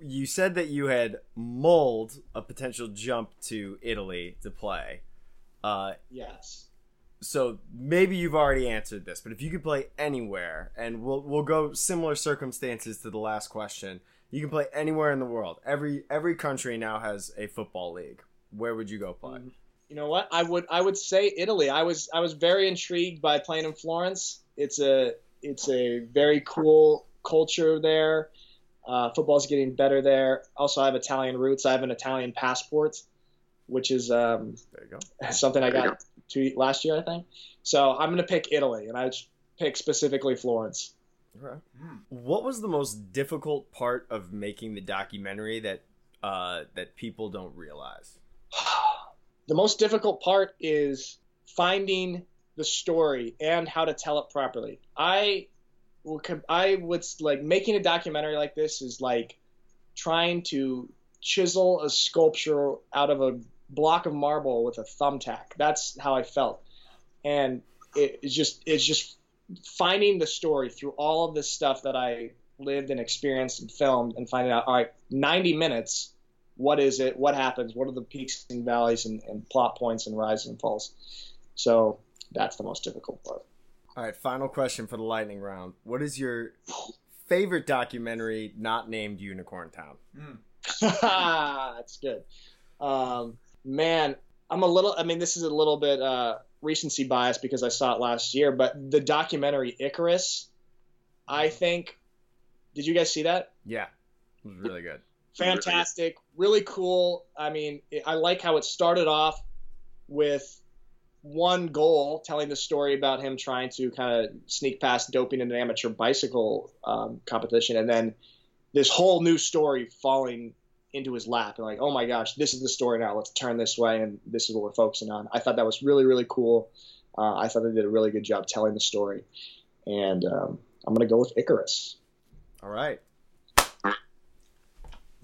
you said that you had mulled a potential jump to Italy to play. Uh, yes. So maybe you've already answered this, but if you could play anywhere, and we'll we'll go similar circumstances to the last question. You can play anywhere in the world. Every every country now has a football league. Where would you go play? You know what? I would I would say Italy. I was I was very intrigued by playing in Florence. It's a it's a very cool culture there. Uh, football's getting better there. Also, I have Italian roots. I have an Italian passport, which is um, There you go. something I got two, last year, I think. So I'm gonna pick Italy, and I would pick specifically Florence. Okay. What was the most difficult part of making the documentary that uh, that people don't realize? the most difficult part is finding the story and how to tell it properly. I will I would like making a documentary like this is like trying to chisel a sculpture out of a block of marble with a thumbtack. That's how I felt. And it, it's just it's just finding the story through all of this stuff that I lived and experienced and filmed and finding out all right 90 minutes what is it what happens what are the peaks and valleys and, and plot points and rises and falls so that's the most difficult part All right, final question for the lightning round. What is your favorite documentary not named Unicorntown? that's good um, man i'm a little i mean this is a little bit uh, recency bias because i saw it last year but the documentary icarus i think did you guys see that Yeah, it was really good. fantastic, really cool. I mean, I like how it started off with one goal, telling the story about him trying to kind of sneak past doping in an amateur bicycle um, competition, and then this whole new story falling into his lap, and like, oh my gosh, this is the story now. Let's turn this way, and this is what we're focusing on. I thought that was really, really cool. Uh, I thought they did a really good job telling the story, and um, I'm gonna go with Icarus. All right.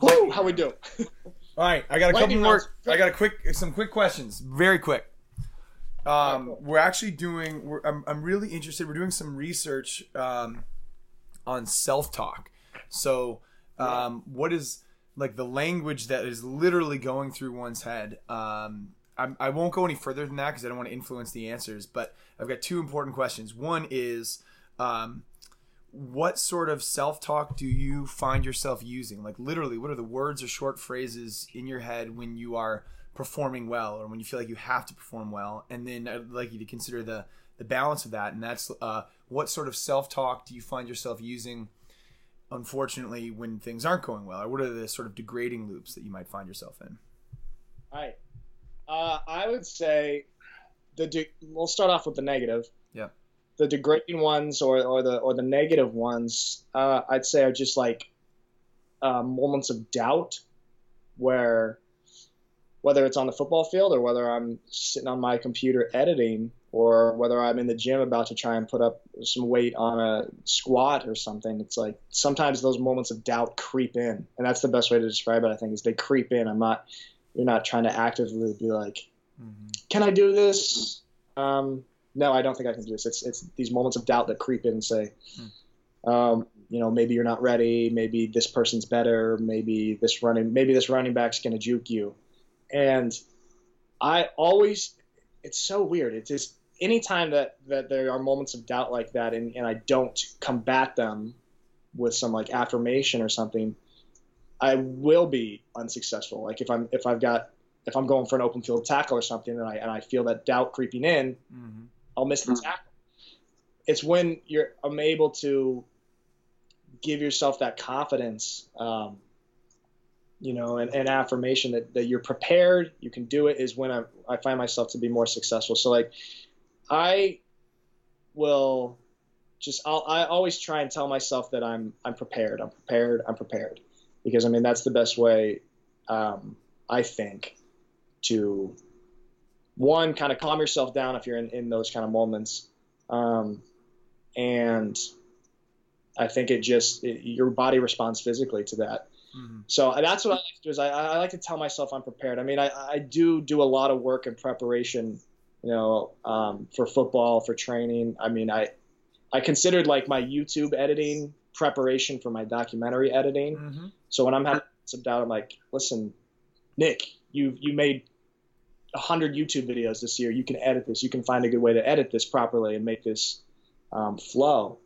Woo, how we do? All right, I got a couple Lightning more. rounds. I got a quick, some quick questions, very quick. Um, cool. we're actually doing. We're, I'm, I'm really interested. We're doing some research um, on self-talk. So, um, what is like the language that is literally going through one's head? Um, I'm, I won't go any further than that because I don't want to influence the answers. But I've got two important questions. One is, um, what sort of self-talk do you find yourself using like literally what are the words or short phrases in your head when you are performing well or when you feel like you have to perform well and then i'd like you to consider the the balance of that, and that's uh, what sort of self talk do you find yourself using? Unfortunately, when things aren't going well, or what are the sort of degrading loops that you might find yourself in? Right. Uh, I would say the de- we'll start off with the negative. Yeah. The degrading ones or, or the or the negative ones, uh, I'd say are just like uh, moments of doubt, where whether it's on the football field or whether I'm sitting on my computer editing or whether I'm in the gym about to try and put up some weight on a squat or something, it's like sometimes those moments of doubt creep in, and that's the best way to describe it. I think is they creep in. I'm not you're not trying to actively be like, mm-hmm. can I do this? Um, no, I don't think I can do this. It's it's these moments of doubt that creep in and say, hmm. um, you know, maybe you're not ready. Maybe this person's better. Maybe this running maybe this running back's gonna juke you. And I always, it's so weird. It's just anytime that that there are moments of doubt like that, and and I don't combat them with some like affirmation or something, I will be unsuccessful. Like if I'm if I've got if I'm going for an open field tackle or something, and I and I feel that doubt creeping in, mm-hmm. I'll miss the mm-hmm. tackle. It's when you're I'm able to give yourself that confidence, um, you know, and, and affirmation that, that you're prepared, you can do it. Is when I I find myself to be more successful. So like, I will just I'll, I always try and tell myself that I'm I'm prepared. I'm prepared. I'm prepared because I mean that's the best way um, I think to one kind of calm yourself down if you're in, in those kind of moments um, and I think it just it, your body responds physically to that. Mm-hmm. So that's what I like to do is I, I like to tell myself I'm prepared. I mean, I, I do do a lot of work in preparation, you know, um, for football, for training. I mean, I I considered like my YouTube editing preparation for my documentary editing. Mm-hmm. So when I'm having some doubt, I'm like, listen, Nick, you you made hundred YouTube videos this year. You can edit this. You can find a good way to edit this properly and make this um, flow.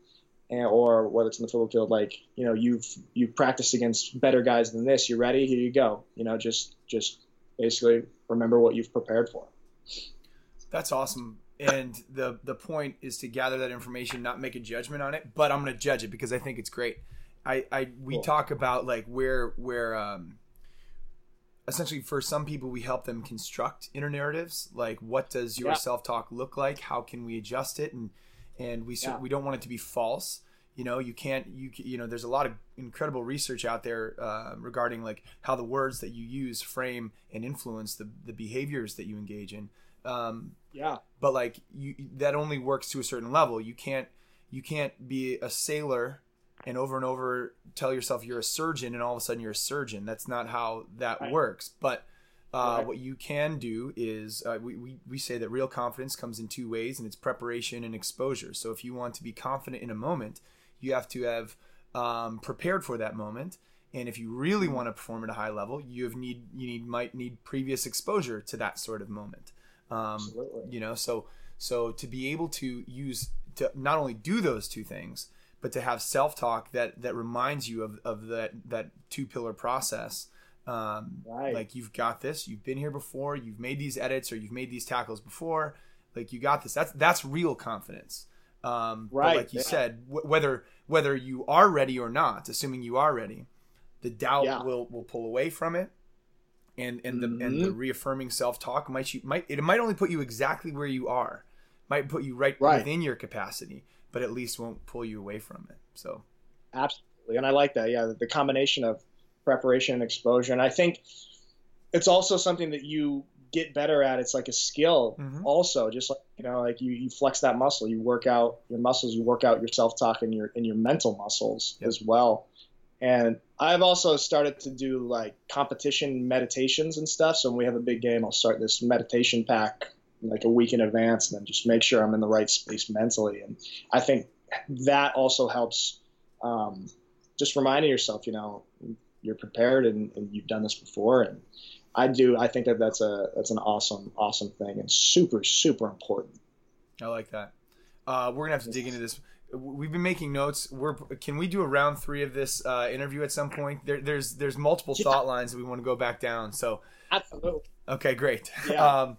And, or whether it's in the football field, like you know, you've you've practiced against better guys than this. You're ready. Here you go. You know, just just basically remember what you've prepared for. That's awesome and the the point is to gather that information, not make a judgment on it. But I'm going to judge it because I think it's great. I, I we cool. talk about like where where um, essentially for some people we help them construct inner narratives. Like what does your yeah. self talk look like? How can we adjust it? And and we yeah. we don't want it to be false. You know, you can't you you know. There's a lot of incredible research out there uh, regarding like how the words that you use frame and influence the the behaviors that you engage in. Um, yeah. But like you, that only works to a certain level. You can't you can't be a sailor and over and over tell yourself you're a surgeon and all of a sudden you're a surgeon. That's not how that right. works. But uh, right. what you can do is uh, we, we, we say that real confidence comes in two ways and it's preparation and exposure. So if you want to be confident in a moment, you have to have um, prepared for that moment. And if you really want to perform at a high level, you have need you need might need previous exposure to that sort of moment. Um, Absolutely. You know, so so to be able to use to not only do those two things, but to have self talk that that reminds you of, of that that two pillar process. Um, right. Like you've got this. You've been here before. You've made these edits or you've made these tackles before. Like you got this. That's that's real confidence. Um, right. like you yeah. said, w- whether whether you are ready or not, assuming you are ready, the doubt yeah. will will pull away from it and and the mm-hmm. and the mm-hmm. reaffirming self talk might you might it might only put you exactly where you are, might put you right, right within your capacity, but at least won't pull you away from it. So absolutely, and I like that. Yeah, the combination of preparation and exposure, and I think it's also something that you get better at. It's like a skill, mm-hmm. also. Just like you know, like you, you flex that muscle, you work out your muscles, you work out your self talk and your and your mental muscles yep. as well. And I've also started to do like competition meditations and stuff. So when we have a big game, I'll start this meditation pack like a week in advance and then just make sure I'm in the right space mentally. And I think that also helps um, just reminding yourself, you know, you're prepared and, and, you've done this before. And I do, I think that that's a, that's an awesome, awesome thing and super, super important. I like that. Uh, we're gonna have to dig into this we've been making notes. We're can we do a round three of this uh, interview at some point? There, there's there's multiple yeah. thought lines that we want to go back down. So absolutely. Okay, great. Yeah. Um,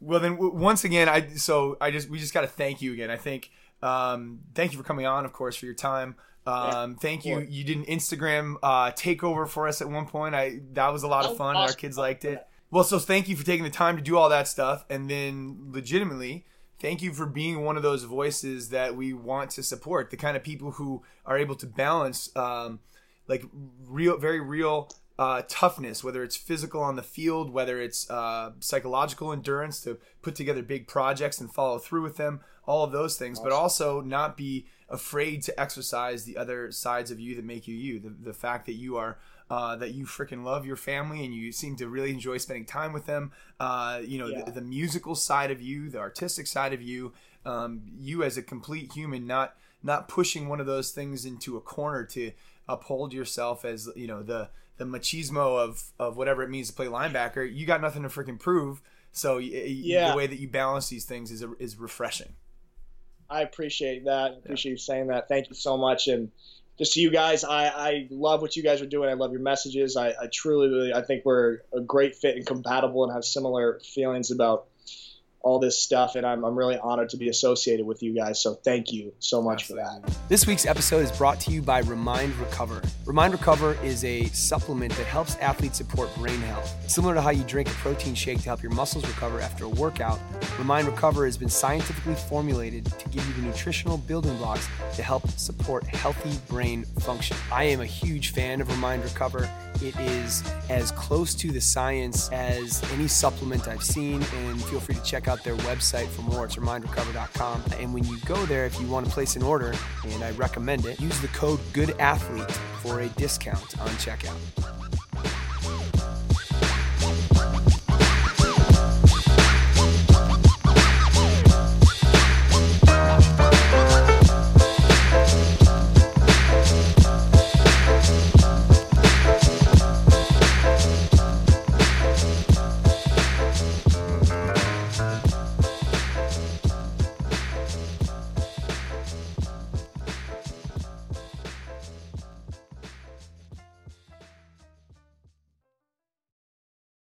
Well, then w- once again, I so I just we just got to thank you again. I think um, thank you for coming on, of course, for your time. Um, thank you. You did an Instagram uh, takeover for us at one point. I that was a lot of fun. and Our kids liked it. Well, so thank you for taking the time to do all that stuff, and then legitimately, thank you for being one of those voices that we want to support. The kind of people who are able to balance, um, like real, very real uh, toughness, whether it's physical on the field, whether it's uh, psychological endurance to put together big projects and follow through with them, all of those things, but also not be afraid to exercise the other sides of you that make you you. The, the fact that you are uh, that you freaking love your family and you seem to really enjoy spending time with them. Uh, you know, Yeah. the, the musical side of you, the artistic side of you, um, you as a complete human, not not pushing one of those things into a corner to uphold yourself as you know the the machismo of of whatever it means to play linebacker. You got nothing to freaking prove. So Yeah. the way that you balance these things is is refreshing. I appreciate that. Appreciate you saying that. Thank you so much. And just to you guys, I, I love what you guys are doing. I love your messages. I, I truly, really, I think we're a great fit and compatible and have similar feelings about all this stuff. And I'm, I'm really honored to be associated with you guys. So thank you so much for that. This week's episode is brought to you by Remind Recover. Remind Recover is a supplement that helps athletes support brain health. Similar to how you drink a protein shake to help your muscles recover after a workout, Remind Recover has been scientifically formulated to give you the nutritional building blocks to help support healthy brain function. I am a huge fan of Remind Recover. It is as close to the science as any supplement I've seen, and feel free to check out their website for more. It's remindrecover.com. And when you go there, if you want to place an order, and I recommend it, use the code GOODATHLETE for a discount on checkout.